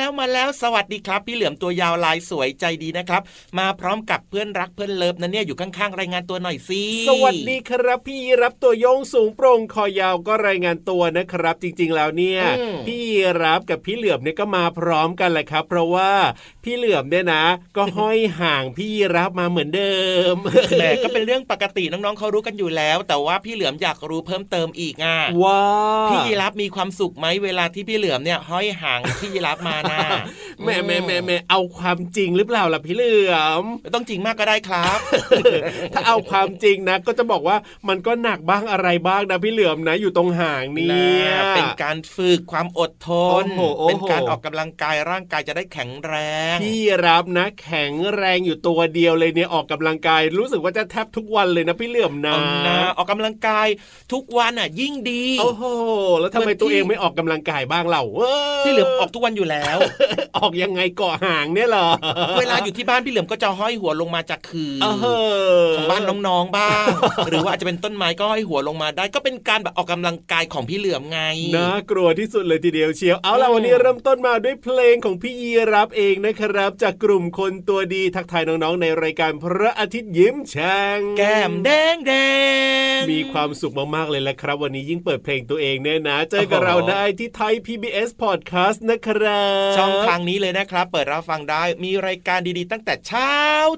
มาแล้วมาแล้วมาแล้วสวัสดีครับ พี่เหลือมตัวยาวลายสวยใจดีนะครับ มาพร้อมกับเพื่อนรักเพื่อนเลิฟนะเนี่ยอยู่ข้างๆรายงานตัวหน่อยสิสวัสดีครับ พี่รับตัวโยงสูงโปร่งคอยาวก็รายงานตัวนะครับ จริงๆแล้วเนี่ย พี่รับกับพี่เหลือมเนี่ยก็มาพร้อมกันแหละครับ เพราะว่าพี่เหลือมเนี่ยนะ ก็ห้อยห่างพี่รับมาเหมือนเดิมแหมก็เป็นเรื่องปกติน้องๆเขารู้กันอยู่แล้ว แต่ว่าพี่เหลือมอยากรู้เพิ่มเติมอีกอะว่าพี่รับมีความสุขไหมเวลาที่พี่เหลือมเนี่ยห้อยห่างพี่รับมานะแม่แม่แม่แม่เอาความจริงหรือเปล่าล่ะพี่เหลือมต้องจริงมากก็ได้ครับ ถ้าเอาความจริงนะ ก็จะบอกว่ามันก็หนักบ้างอะไรบ้างนะพี่เหลือมนะ อยู่ตรงห่างนี่เป็นการฝึกความอดทนเป็นการออกกำลังกายร่างกายจะได้แข็งแรง พี่รับนะ แข็งแรงอยู่ตัวเดียวเลยเนี่ยออกกำลังกาย รู้สึกว่าจะแทบทุกวันเลยนะพี่เหลือมนะออกกำลังกายทุกวันอะ ยิ่งดีโอ้โหแล้วทำไมตัวเองไม่ออกกำลังกายบ้างเราพี่เหลือมออกทุกวันอยู่แล้วออกยังไงเกาะห่างเนี่ยเหรอ เวลาอยู่ที่บ้านพี่เหลือมก็จะห้อยหัวลงมาจากคือของบ้านน้องๆบ้าง หรือว่าอาจจะเป็นต้นไม้ก็ห้อยหัวลงมาได้ ก็เป็นการแบบออกกำลังกายของพี่เหลือมไงน่ากลัวที่สุดเลยทีเดียวเชียว เอาล่ะวันนี้เริ่มต้นมาด้วยเพลงของพี่ยีรับเองนะครับ จากกลุ่มคนตัวดีทักทายน้องๆในรายการพระอาทิตย์ยิ้มแฉ่งแก้มแดงแดงมีความสุขมากๆเลยแหละครับ วันนี้ยิ่งเปิดเพลงตัวเองเนี่ยนะ เจอกับเราได้ที่ไทย PBS Podcast นะครับช่องทางนี้เลยนะครับ เปิดรับฟังได้มีรายการดีๆ ตั้งแต่เช้า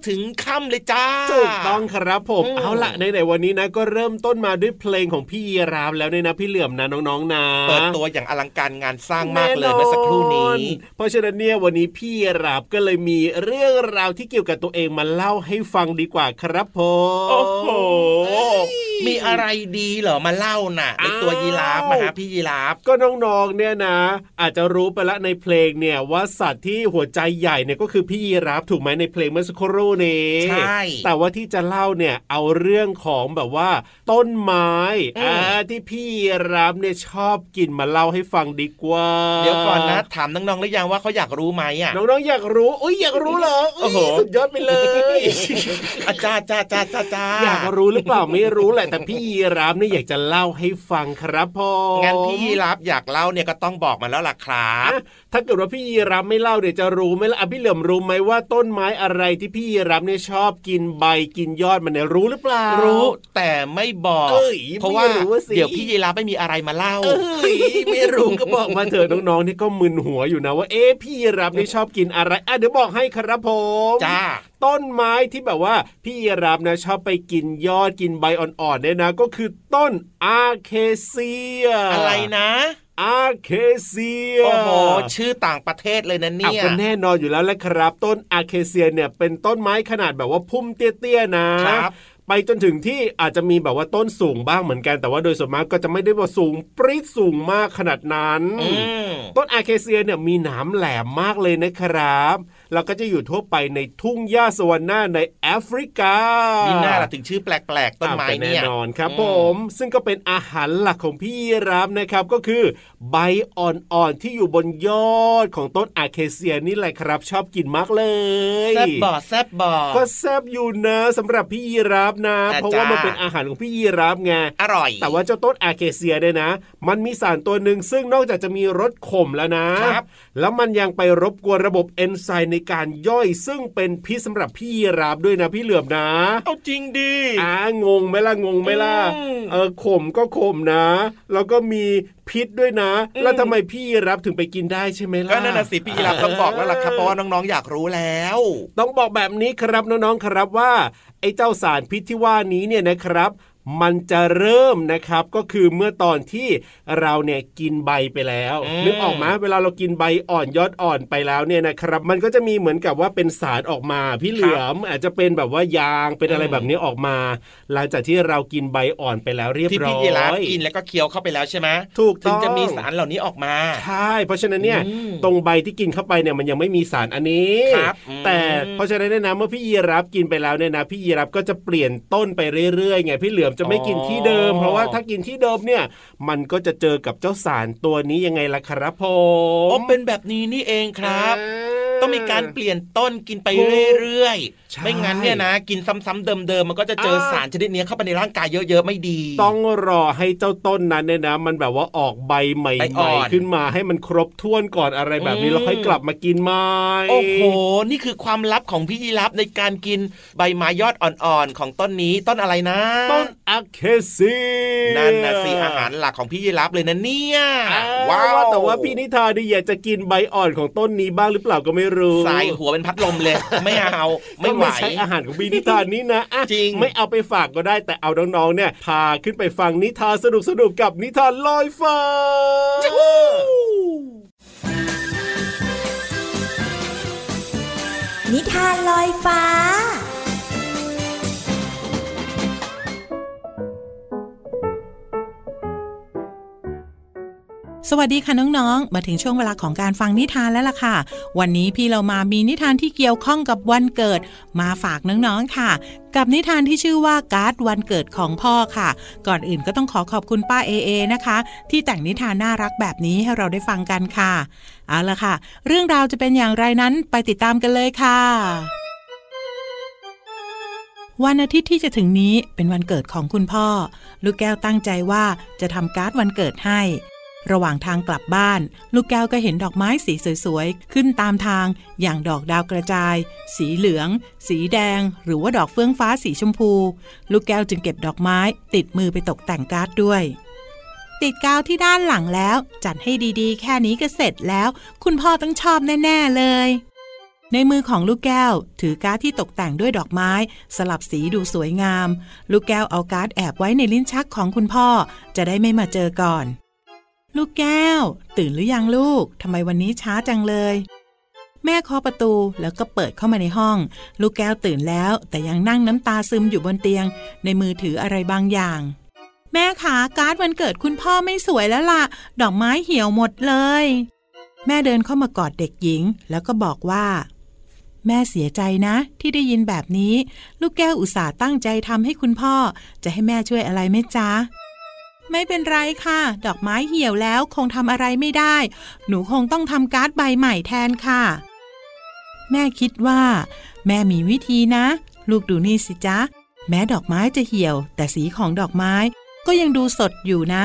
ถึงค่ำเลยจ้าถูกต้องครับผมเอาละในในวันนี้นะก็เริ่มต้นมาด้วยเพลงของพี่ยีรามแล้วเนี่ยนะพี่เหลื่อมนะน้องๆนะเปิดตัวอย่างอลังการงานสร้างมากเลยเมื่อสักครู่นี้ เพราะฉะนั้นเนี่ยวันนี้พี่ยีราบก็เลยมีเรื่องราวที่เกี่ยวกับตัวเองมาเล่าให้ฟังดีกว่าครับผมโอ้โหมีอะไรดีเหรอมาเล่าน่ะในตัวยีราฟมาฮะพี่ยีราฟก็น้องๆเนี่ยนะ อาจจะรู้ไปละในเพลงเนี่ยว่าสัตว์ที่หัวใจใหญ่เนี่ยก็คือพี่ยีราฟถูกไหมในเพลงเมื่อสักครู่นี้ใช่แต่ว่าที่จะเล่าเนี่ยเอาเรื่องของแบบว่า ต้นไม้อ่าที่พี่ยีราฟเนี่ยชอบกินมาเล่าให้ฟังดีกว่าเดี๋ยวก่อนนะถามน้องๆหรือยังว่าเขาอยากรู้ไหมอะน้องๆอยากรู้อุ้ยอยากรู้เหรอโอ้โหสุดยอดไปเลยอาจารย์จ้าจ้าจ้าจ้าอยากรู้หรือเปล่าไม่รู้แหละแต่พี่ยีราฟเนี่ยอยากจะเล่าให้ฟังครับพ่องั้นพี่ยีราฟอยากเล่าเนี่ยก็ต้องบอกมาแล้วล่ะครับ ถ้าเกิดว่าพี่ยีรับไม่เล่าเดี๋ยวจะรู้ไหมล่ะพี่เหลิมรู้ไหมว่าต้นไม้อะไรที่พี่ยีรับเนี่ยชอบกินใบกินยอดมันเนี่ยรู้หรือเปล่า รู้แต่ไม่บอกเพราะว่าเดี๋ยวพี่ยีรับไม่มีอะไรมาเล่าไม่รู้ก็บอกมาเถอะน้องๆนี่ก็มึนหัวอยู่นะว่าเอ๊ะพี่ยีรับนี่ชอบกินอะไรอะเดี๋ยวบอกให้ครับผมจ้า ต้นไม้ที่แบบว่า พี่ยีรับนะชอบไปกินยอดกินใบอ่อนๆเนี่ยนะ ก็คือต้นอาเคเซีย อะไรนะอาเคเซีย โอ้โห ชื่อต่างประเทศเลยนะเนี่ยก็แน่นอนอยู่แล้วแหละครับ ต้นอาเคเซียเนี่ยเป็นต้นไม้ขนาดแบบว่าพุ่มเตี้ยๆนะไปจนถึงที่อาจจะมีแบบว่าต้นสูงบ้างเหมือนกันแต่ว่าโดยส่วนมากก็จะไม่ได้ว่าสูงปริ้สูงมากขนาดนั้น ต้นอาเคเซียเนี่ยมีหนามแหลมมากเลยนะครับ แล้วก็จะอยู่ทั่วไปในทุ่งหญ้าสวรรค์ในแอฟริกามีหน้าถึงชื่อแปลกๆต้นไม้เนี่ยแน่นอนครับผม ซึ่งก็เป็นอาหารหลักของพี่รับนะครับก็คือ ใบอ่อนๆที่อยู่บนยอดของต้นอาเคเซียนี่แหละครับ ชอบกินมากเลยแซบบอแซบบอก็แซบอยู่นะสำหรับพี่ยีรับนะ เพราะว่ามันเป็นอาหารของพี่ยีรับไงอร่อย แต่ว่าเจ้าต้นอาเคเซียเนี่ยนะ มันมีสารตัวหนึ่งซึ่งนอกจากจะมีรสขมแล้วนะ แล้วมันยังไปรบกวนระบบเอนไซม์ในการย่อยซึ่งเป็นพิษสำหรับพี่รับด้วยนะพี่เหลือมนะ เอาจริงดิอ่างงไหมล่ะงงไหมล่ะเออขมก็ขมนะ แล้วก็มีพิษด้วยนะ แล้วทำไมพี่รับถึงไปกินได้ใช่ไหมล่ะก็นั่นนะสิพี่รับต้องบอกแล้วล่ะครับเพราะว่าน้องๆอยากรู้แล้ว ต้องบอกแบบนี้ครับน้องๆครับว่าไอ้เจ้าสารพิษที่ว่านี้เนี่ยนะครับ มันจะเริ่มนะครับก็คือเมื่อตอนที่เราเนี่ยกินใบไปแล้วนึกออกไหมเวลาเรากินใบอ่อนยอดอ่อนไปแล้วเนี่ยนะครับ มันก็จะมีเหมือนกับว่าเป็นสารออกมาพี่เหลือมอาจจะเป็นแบบว่ายางเป็นอะไรแบบนี้ออกมา หลังจากที่เรากินใบอ่อนไปแล้วเรียบร้อยที่พี่ยีราฟกินแล้วก็เคี้ยวเข้าไปแล้วใช่ไหมถูกถึงจะมีสารเหล่านี้ออกมาใช่เพราะฉะนั้นเนี่ยตรงใบที่กินเข้าไปเนี่ยมันยังไม่มีสารอันนี้แต่เพราะฉะนั้นเนี่ยนะเมื่อพี่ยีรับกินไปแล้วเนี่ยนะพี่ยีรับก็จะเปลี่ยนต้นไปเรื่อยๆไงพี่เหลือมจะไม่กินที่เดิม เพราะว่าถ้ากินที่เดิมเนี่ย มันก็จะเจอกับเจ้าสารตัวนี้ยังไงล่ะครับผมอ๋อเป็นแบบนี้นี่เองครับ ต้องมีการเปลี่ยนต้นกินไปเรื่อยๆ ไม่งั้นเนี่ยนะ กินซ้ำๆเดิมๆ มันก็จะเจอสารชนิดนี้เข้าไปในร่างกายเยอะๆ ไม่ดี ต้องรอให้เจ้าต้นนั้นเนี่ยนะ มันแบบว่าออกใบใหม่ๆ ขึ้นมาให้มันครบถ้วนก่อนอะไรแบบนี้แล้วค่อยกลับมากินใหม่โอ้โห นี่คือความลับของพี่ยีรับในการกินใบไม้ยอดอ่อนๆ ของต้นนี้ต้นอะไรนะ ต้นอะเคซีนั่นนะสิอาหารหลักของพี่ยีรับเลยนะเนี่ยว้าวแต่ว่าพี่นิทานอยากจะกินใบอ่อนของต้นนี้บ้างหรือเปล่าก็ไม่รู้ใส่หัวเป็นพัดลมเลย ไม่เอาไม่ไหวใช้อาหารของบีนิทานนี้นะจริงไม่เอาไปฝากก็ได้แต่เอาน้องๆเนี่ย พาขึ้นไปฟังนิทานสนุกสนุกกับนิทานลอยฟ้านิทานลอยฟ้า สวัสดีค่ะน้องๆ มาถึงช่วงเวลาของการฟังนิทานแล้วล่ะค่ะ วันนี้พี่เรามามีนิทานที่เกี่ยวข้องกับวันเกิด มาฝากน้องๆค่ะ กับนิทานที่ชื่อว่าการ์ดวันเกิดของพ่อค่ะ ก่อนอื่นก็ต้องขอขอบคุณป้าเอเอนะคะ ที่แต่งนิทานน่ารักแบบนี้ให้เราได้ฟังกันค่ะ เอาละค่ะ เรื่องราวจะเป็นอย่างไรนั้นไปติดตามกันเลยค่ะวันอาทิตย์ที่จะถึงนี้เป็นวันเกิดของคุณพ่อ ลูกแก้วตั้งใจว่าจะทำการ์ดวันเกิดให้ ระหว่างทางกลับบ้าน ลูกแก้วก็เห็นดอกไม้สีสวยๆ ขึ้นตามทาง อย่างดอกดาวกระจาย สีเหลือง สีแดง หรือว่าดอกเฟื่องฟ้าสีชมพู ลูกแก้วจึงเก็บดอกไม้ ติดมือไปตกแต่งการ์ดด้วย ติดกาวที่ด้านหลังแล้ว จัดให้ดีๆ แค่นี้ก็เสร็จแล้ว คุณพ่อต้องชอบแน่ ๆ เลย ในมือของลูกแก้ว ถือการ์ดที่ตกแต่งด้วยดอกไม้ สลับสีดูสวยงาม ลูกแก้วเอาการ์ดแอบไว้ในลิ้นชักของคุณพ่อ จะได้ไม่มาเจอก่อน ลูกแก้ว ตื่นหรือยังลูกทำไมวันนี้ช้าจังเลย แม่เคาะประตูแล้วก็เปิดเข้ามาในห้อง ลูกแก้วตื่นแล้ว แต่ยังนั่งน้ำตาซึมอยู่บนเตียง ในมือถืออะไรบางอย่าง แม่ขาการ์ดวันเกิดคุณพ่อไม่สวยแล้วล่ะ ดอกไม้เหี่ยวหมดเลย แม่เดินเข้ามากอดเด็กหญิง แล้วก็บอกว่า แม่เสียใจนะ ที่ได้ยินแบบนี้ ลูกแก้วอุตส่าห์ตั้งใจทำให้คุณพ่อ จะให้แม่ช่วยอะไรไหมจ๊ะ ไม่เป็นไรค่ะ ดอกไม้เหี่ยวแล้วคงทำอะไรไม่ได้ หนูคงต้องทำการ์ดใบใหม่แทนค่ะ แม่คิดว่า แม่มีวิธีนะ ลูกดูนี่สิจ๊ะ แม้ดอกไม้จะเหี่ยว แต่สีของดอกไม้ก็ยังดูสดอยู่นะ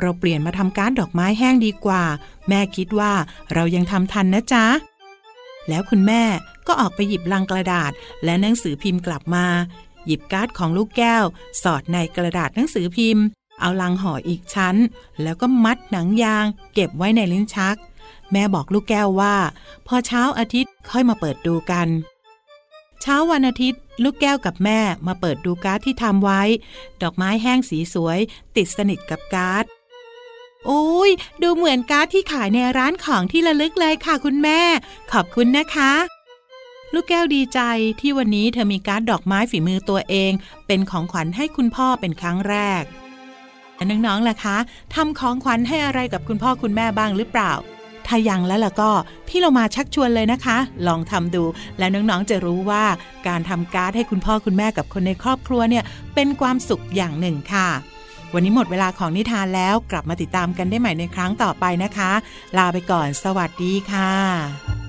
เราเปลี่ยนมาทำการ์ดดอกไม้แห้งดีกว่า แม่คิดว่าเรายังทำทันนะจ๊ะ แล้วคุณแม่ก็ออกไปหยิบลังกระดาษ และหนังสือพิมพ์กลับมา หยิบการ์ดของลูกแก้ว สอดในกระดาษหนังสือพิมพ์ เอาลังห่ออีกชั้น แล้วก็มัดหนังยาง เก็บไว้ในลิ้นชัก แม่บอกลูกแก้วว่า พอเช้าอาทิตย์ค่อยมาเปิดดูกัน เช้าวันอาทิตย์ ลูกแก้วกับแม่มาเปิดดูการ์ดที่ทำไว้ ดอกไม้แห้งสีสวย ติดสนิทกับการ์ดโอ้ยดูเหมือนการ์ดที่ขายในร้านของที่ระลึกเลยค่ะคุณแม่ ขอบคุณนะคะ ลูกแก้วดีใจที่วันนี้เธอมีการ์ดดอกไม้ฝีมือตัวเอง เป็นของขวัญให้คุณพ่อเป็นครั้งแรก น้องๆล่ะคะทำของขวัญให้อะไรกับคุณพ่อคุณแม่บ้างหรือเปล่า ถ้ายังแล้วล่ะก็พี่เรามาชักชวนเลยนะคะ ลองทำดูแล้วน้องๆจะรู้ว่าการทำการ์ดให้คุณพ่อคุณแม่กับคนในครอบครัวเนี่ยเป็นความสุขอย่างหนึ่งค่ะวันนี้หมดเวลาของนิทานแล้วกลับมาติดตามกันได้ใหม่ในครั้งต่อไปนะคะ ลาไปก่อนสวัสดีค่ะ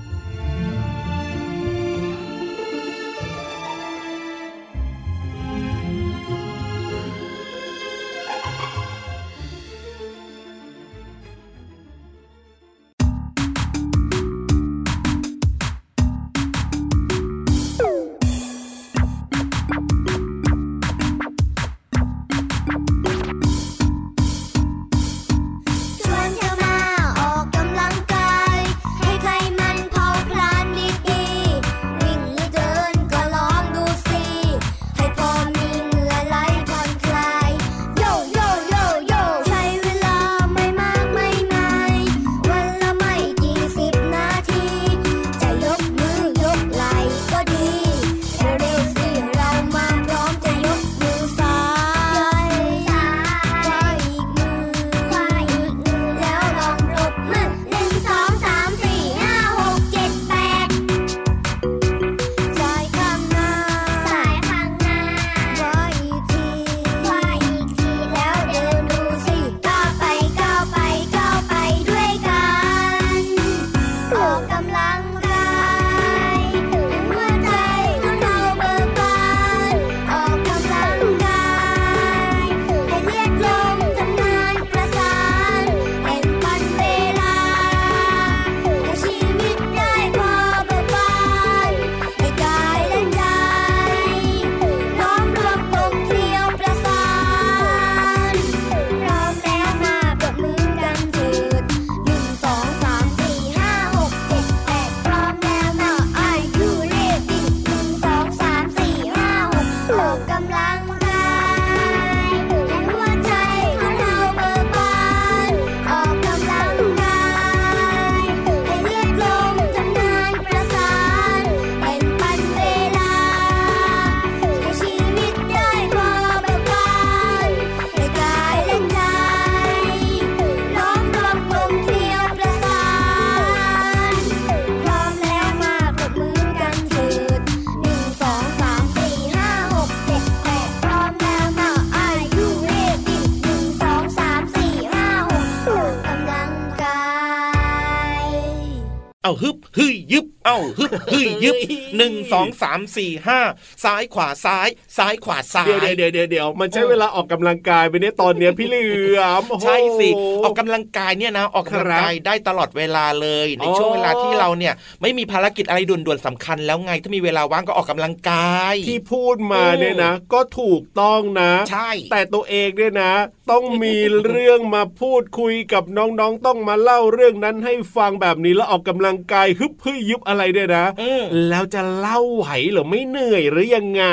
าฮึบฮึยยึบหนึ่งสองสามสี่ห้าซ้ายขวาซ้าย ซ้ายขวาซ้ายเดี๋ยวเดี๋ยวเดี๋ยวเดี๋ยวมันใช้เวลาออกกำลังกายไปเนี่ยตอนเนี้ยพี่เหลือมโอ้โหใช่สิออกกำลังกายเนี่ยนะออกกำลังกายได้ตลอดเวลาเลย ในช่วงเวลาที่เราเนี่ยไม่มีภารกิจอะไรด่วนๆสำคัญ แล้วไงถ้ามีเวลาว่างก็ออกกำลังกาย ที่พูดมาเนี่ยนะ ก็ถูกต้องนะ ใช่ แต่ตัวเองเนี่ยนะต้องมีเรื่องมาพูดคุยกับน้องๆ ต้องมาเล่าเรื่องนั้นให้ฟังแบบนี้แล้วออกกำลังกายฮึบฮึยึบอะไรเนี่ยนะอืมแล้วจะเล่าไหวเหรือไม่เหนื่อยหรือยังไง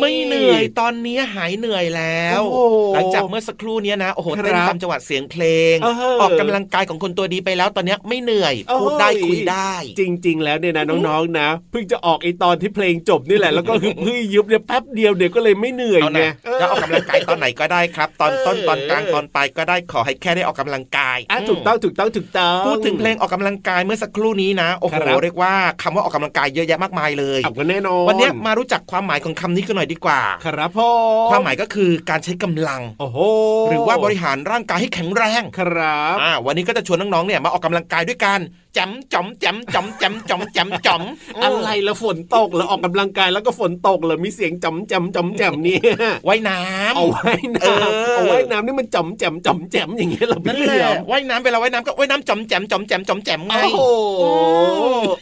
ไม่เหนื่อยตอนนี้หายเหนื่อยแล้วโอ้โหหลังจากเมื่อสักครู่เนี้ยนะโอ้โหครับเต้นตามจังหวัดเสียงเพลงเออออกกำลังกายของคนตัวดีไปแล้วตอนเนี้ยไม่เหนื่อยโอ้ยพูดได้คุยได้ จริง ๆ แล้วเนี่ยนะน้องๆนะเพิ่งจะออกไอตอนที่เพลงจบนี่แหละแล้วก็ฮึบฮึยึบเนี่ยแป๊บเดียวเดี๋ยวก็เลยไม่เหนื่อยเอาไงนะจะออกกำลังกายตอนไหนก็ได้ครับ ตอนต้นเออตอนกลางตอนปลายก็ได้ขอให้แค่ได้ออกกำลังกายอะถูกต้องถูกต้องถูกต้องพูดถึงเพลงออกกำลังกายเมื่อสักครู่นี้นะโอ้โหครับเรียกว่าคำว่าออกกำลังกายเยอะแยะมากมายเลยเอาก็แน่นอนวันเนี้ยมารู้จักความหมายของคำนี้กันหน่อยดีกว่า ครับพ่อความหมายก็คือการใช้กำลังโอ้โหหรือว่าบริหารร่างกายให้แข็งแรงครับอ่าวันนี้ก็จะชวนน้องๆเนี่ยมาออกกำลังกายด้วยกันจำจอมจำจอมจำจอมจำจอมอะไรละฝนตกแล้วออกกำลังกายแล้วก็ฝนตกเหรอมีเสียงจำจำจำแจมเนี่ยว่ายน้ำเอาไว้น้เออำเอาไว้น้ำนี่มันจำแจมจำแจมอย่างเงี้ยเหรอพี่นั่นเหแหลือละมว่ายน้ำเวลาว่ายน้ำก็ว่ายน้ำจอมแจมจอมแจมจอมแจมไงโอ้โห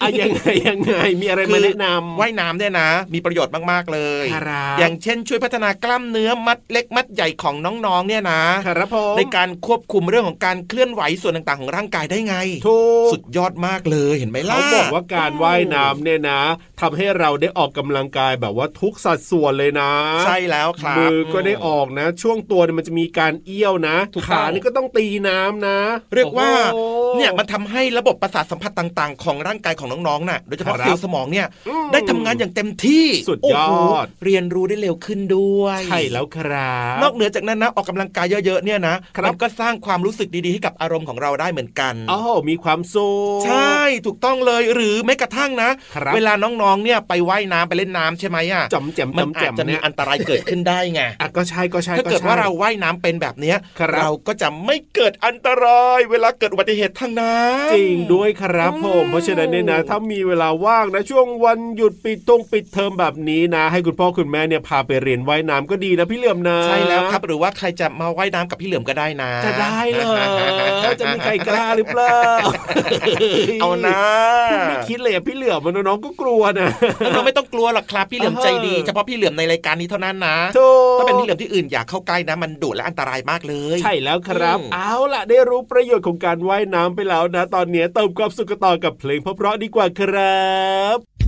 อะยังไงยังไงมีอะไรมาแนะนำว่ายน้ำเนี่ยนะ มีประโยชน์มากๆเลยครับอย่างเช่นช่วยพัฒนากล้ามเนื้อมัดเล็กมัดใหญ่ของน้องๆเนี่ยนะครับผมในการควบคุมเรื่องของการเคลื่อนไหวส่วนต่างๆ ของร่างกายได้ไงถูกสุดยอดมากเลยเห็นไหมล่ะเขาบอกว่าการว่ายน้ำเนี่ยนะทำให้เราได้ออกกำลังกายแบบว่าทุกสัดส่วนเลยนะ ใช่แล้วครับมือก็ได้ออกนะ ช่วงตัวเนี่ยมันจะมีการการเอี้ยวนะขานี่ก็ต้องตีน้ำนะ เรียกว่าเนี่ยมันทำให้ระบบประสาทสัมผัสต่าง ๆ ของร่างกายของน้องๆน่ะโดยเฉพาะเซลล์สมองเนี่ยได้ทำงานอย่างเต็มที่สุดยอดเรียนรู้ได้เร็วขึ้นด้วยใช่แล้วครับนอกเหนือจากนั้นนะออกกำลังกายเยอะๆเนี่ยนะมันก็สร้างความรู้สึกดีๆให้กับอารมณ์ของเราได้เหมือนกันอ๋อมีความสุขใช่ถูกต้องเลยหรือแม้กระทั่งนะ เวลาน้องๆเนี่ยไปไว่ายน้ำไปเล่นน้ำใช่ไหมอะจำแจมมันอาจจะมีอันตรายเกิดขึ้นได้ไงอะก็ใช่ก็ใช่ถ้าเกิดว่าเราว่ายน้ำเป็นแบบเนี้ยเราก็จะไม่เกิดอันตราย เวลาเกิดอุบัติเหตุทางน้ำจริงด้วยครับผมเพราะฉะนั้นเนี่ยนะถ้ามีเวลาว่างนะช่วงวันหยุดปิดตรงปิดเทอมแบบนี้นะ ให้คุณพ่อคุณแม่เนี่ยพาไปเรียนว่ายน้ำก็ดีนะพี่เหลือมนะใช่แล้วครับ หรือว่าใครจะมาว่ายน้ำกับพี่เหลือมก็ได้นะ จะได้เลยจะมีใครกล้าหรือเปล่าเอานะไม่คิดเลยพี่เหลือมน้องก็กลัวนะน้องไม่ต้องกลัวหรอกครับพี่เหลือมใจดีเฉพาะพี่เหลือมในรายการนี้เท่านั้นนะถ้าเป็นพี่เหลือมที่อื่นอยากเข้าใกล้นะมันดุและอันตรายมากเลย ใช่แล้วครับ เอาล่ะได้รู้ประโยชน์ของการว่ายน้ำไปแล้วนะ ตอนนี้เติมความสุขต่อกับเพลงเพราะๆดีกว่าครับ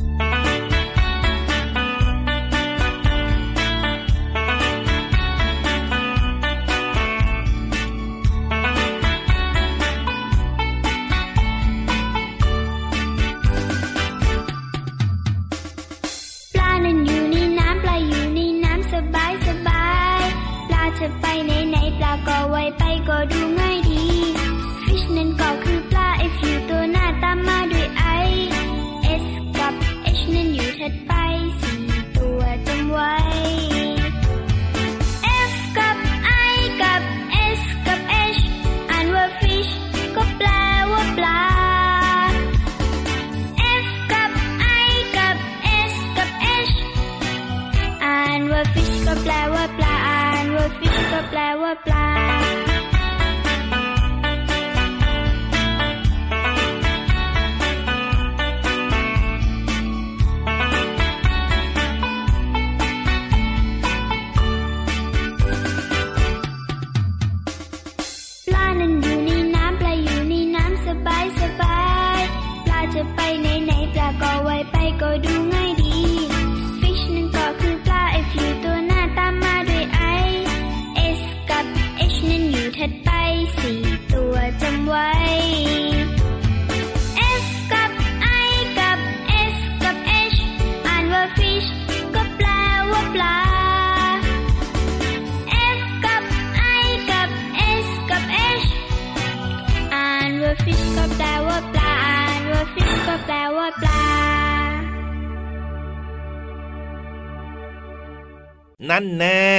นั่นแน่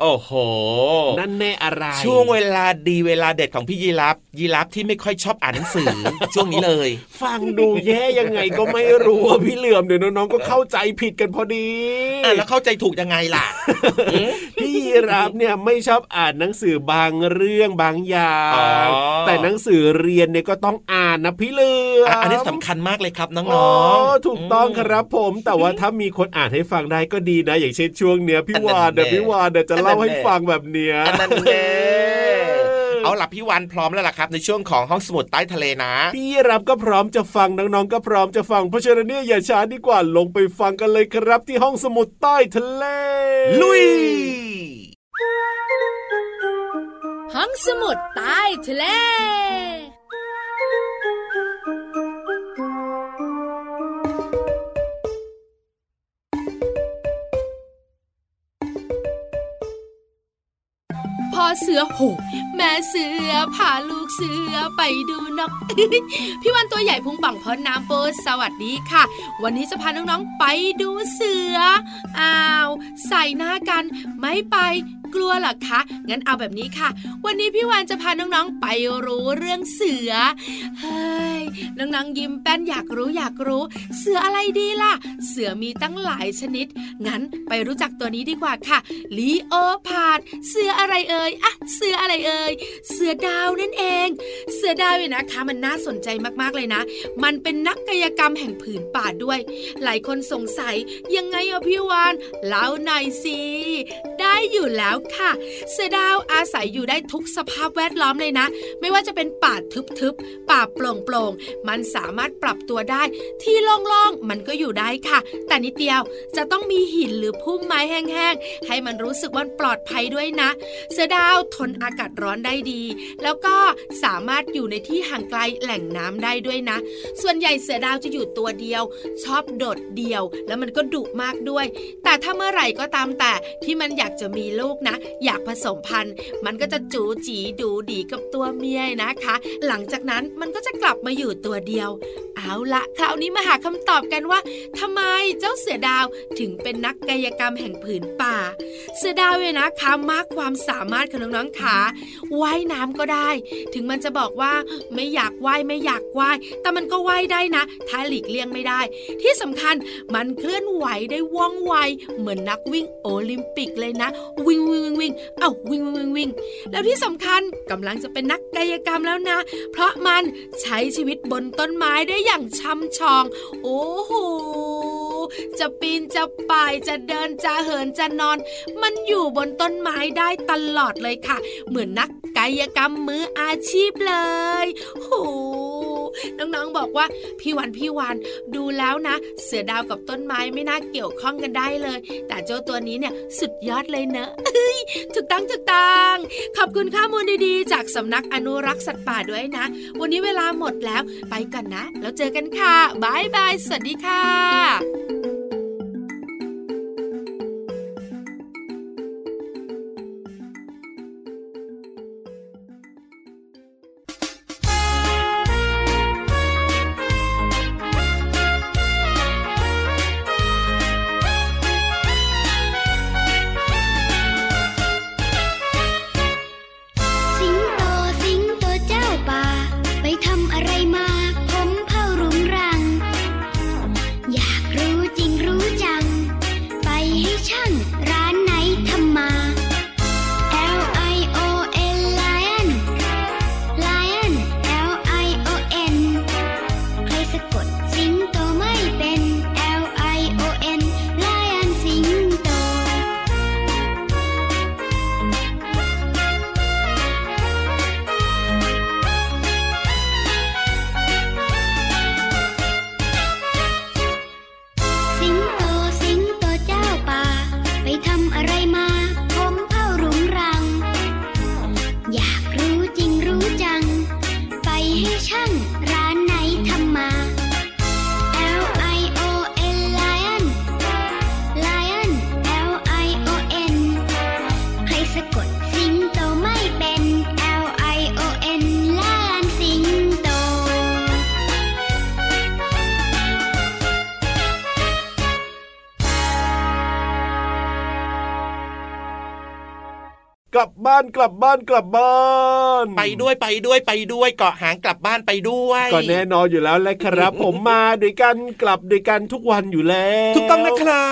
โอ้โห นั่นแน่อะไร ช่วงเวลาดีเวลาเด็ดของพี่ยีรับยีรับที่ไม่ค่อยชอบอ่านหนังสือ ช่วงนี้เลย ฟังดูแย่ยังไงก็ไม่รู้พี่เหลื่อมเดี๋ยวน้องๆก็เข้าใจผิดกันพอดีอะแล้วเข้าใจถูกยังไงล่ะพี่ยีรับเนี่ยไม่ชอบอ่านหนังสือบางเรื่องบางอย่างแต่หนังสือเรียนเนี่ยก็ต้องอ่านนะพี่เหลื่อมอันนี้สำคัญมากเลยครับน้องๆถูกต้องครับผมแต่ว่าถ้ามีคนอ่านให้ฟังได้ก็ดีนะ อย่างเช่นช่วงเนี้ยพี่วานเดี๋ยวพี่วานเดี๋ยวจะเล่าให้ฟังแบบเนี้ยนั่น เเอาล่ะพี่วันพร้อมแล้วล่ะครับ ในช่วงของห้องสมุดใต้ทะเลนะ พี่รับก็พร้อมจะฟังน้องๆก็พร้อมจะฟังเพราะฉะนั้นเนี่ยอย่าช้าดีกว่าลงไปฟังกันเลยครับที่ห้องสมุดใต้ทะเล ลุย ห้องสมุดใต้ทะเล เสือโห แม่เสือพาลูกเสือไปดูนก พี่วันตัวใหญ่พุงปังพอน้ำโปสวัสดีค่ะ วันนี้จะพาน้องๆไปดูเสืออ้าว ใส่หน้ากันไม่ไป กลัวหรอคะ งั้นเอาแบบนี้ค่ะ วันนี้พี่วานจะพาน้องๆไปรู้เรื่องเสือ เฮ้ย น้องๆยิ้มแป้นอยากรู้อยากรู้ เสืออะไรดีล่ะ เสือมีตั้งหลายชนิด งั้นไปรู้จักตัวนี้ดีกว่าค่ะ ลีโอพาด เสืออะไรเอ่ยอะเสืออะไรเอ่ย เสือดาวนั่นเอง เสือดาวเนี่ยนะคะ มันน่าสนใจมากๆเลยนะ มันเป็นนักกายกรรมแห่งผืนป่าด้วย หลายคนสงสัยยังไงอะพี่วานเล่าหน่อยสิ ได้อยู่แล้วค่ะ เสือดาวอาศัยอยู่ได้ทุกสภาพแวดล้อมเลยนะ ไม่ว่าจะเป็นป่าทึบๆ ป่าโปร่งๆ มันสามารถปรับตัวได้ ที่โล่งๆ มันก็อยู่ได้ค่ะ แต่นิดเดียวจะต้องมีหินหรือพุ่มไม้แห้งๆ ให้มันรู้สึกว่าปลอดภัยด้วยนะ เสือดาวทนอากาศร้อนได้ดี แล้วก็สามารถอยู่ในที่ห่างไกลแหล่งน้ำได้ด้วยนะ ส่วนใหญ่เสือดาวจะอยู่ตัวเดียว ชอบโดดเดี่ยว แล้วมันก็ดุมากด้วย แต่ถ้าเมื่อไหร่ก็ตามแต่ที่มันอยากจะมีลูกนะอยากผสมพันธุ์ มันก็จะจูจีดูดีกับตัวเมียนะคะ หลังจากนั้นมันก็จะกลับมาอยู่ตัวเดียว เอาละคราวนี้มาหาคำตอบกันว่าทำไมเจ้าเสือดาวถึงเป็นนักกายกรรมแห่งผืนป่า เสือดาวเนี่ยนะคะมากความสามารถของน้องๆขาว่ายน้ำก็ได้ ถึงมันจะบอกว่าไม่อยากว่ายไม่อยากว่าย แต่มันก็ว่ายได้นะ ถ้าหลีกเลี่ยงไม่ได้ ที่สำคัญมันเคลื่อนไหวได้ว่องไว เหมือนนักวิ่งโอลิมปิกเลยนะ วิ่งวิ่งวิ่งวิ่งเอ้าวิ่งวิ่งวิ่งวิ่งแล้วที่สำคัญกำลังจะเป็นนักกายกรรมแล้วนะ เพราะมันใช้ชีวิตบนต้นไม้ได้อย่างช่ำชอง โอ้โหจะปีนจะป่ายจะเดินจะเหินจะนอน มันอยู่บนต้นไม้ได้ตลอดเลยค่ะ เหมือนนักกายกรรมมืออาชีพเลยโห น้องๆบอกว่าพี่วันพี่วันดูแล้วนะ เสือดาวกับต้นไม้ไม่น่าเกี่ยวข้องกันได้เลย แต่เจ้าตัวนี้เนี่ยสุดยอดเลยเนอะถูกต้องถูกต้องขอบคุณข้อมูลดีๆ จากสำนักอนุรักษ์สัตว์ป่าด้วยนะ วันนี้เวลาหมดแล้วไปก่อนนะ แล้วเจอกันค่ะบายบายสวัสดีค่ะ ลับบ้านกลับบ้านกลับบ้าน ไปด้วยไปด้วยไปด้วยเกาะหางกลับบ้านไปด้วยก็แน่นอนอยู่แล้วแหละครับ ผมมาด้วยกันกลับด้วยกันทุกวันอยู่แล้วถูกต้องนะครั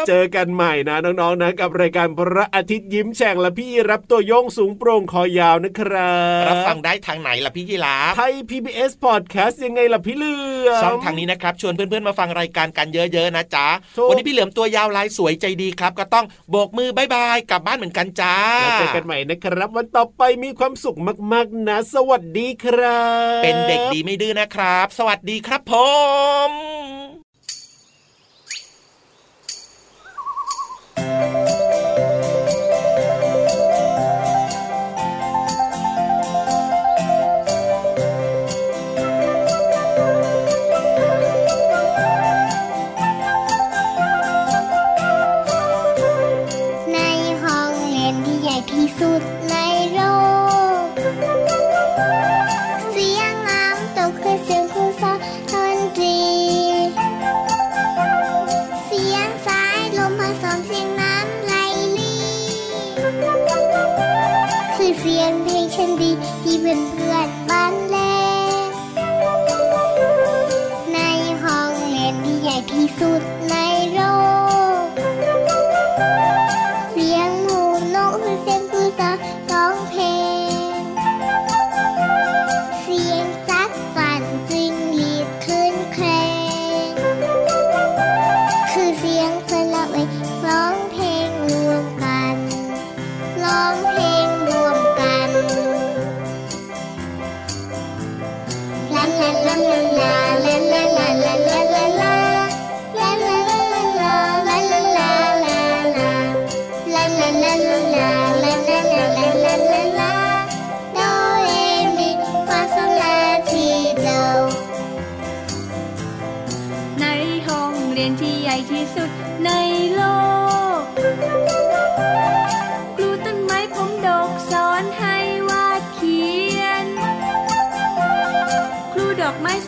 บเจอกันใหม่นะน้องๆนะกับรายการพระอาทิตย์ยิ้มแฉ่งและพี่รับตัวโยงสูงโปร่งคอยาวนะครับรับฟังได้ทางไหนล่ะพี่ยีราฟไทย PBS Podcast ยังไงล่ะพี่เหลือมช่องทางนี้นะครับ ชวนเพื่อนๆมาฟังรายการกันเยอะๆนะจ๊ะถูกวันนี้พี่เหลือมตัวยาวลายสวยใจดีครับ ก็ต้องโบกมือบายบายกลับบ้านเหมือนกันจ้าแล้วเจอกันใหม่นะครับ วันต่อไปมีความสุขมากๆนะ สวัสดีครับ เป็นเด็กดีไม่ดื้อนะครับ สวัสดีครับผม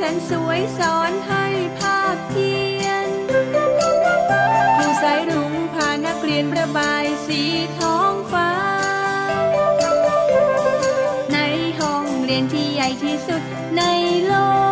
สนสวยสอนให้ภาพเพียนผู้สายรุ้งพานักเรียนประบายสีท้องฟ้า ในห้องเรียนที่ใหญ่ที่สุดในโลก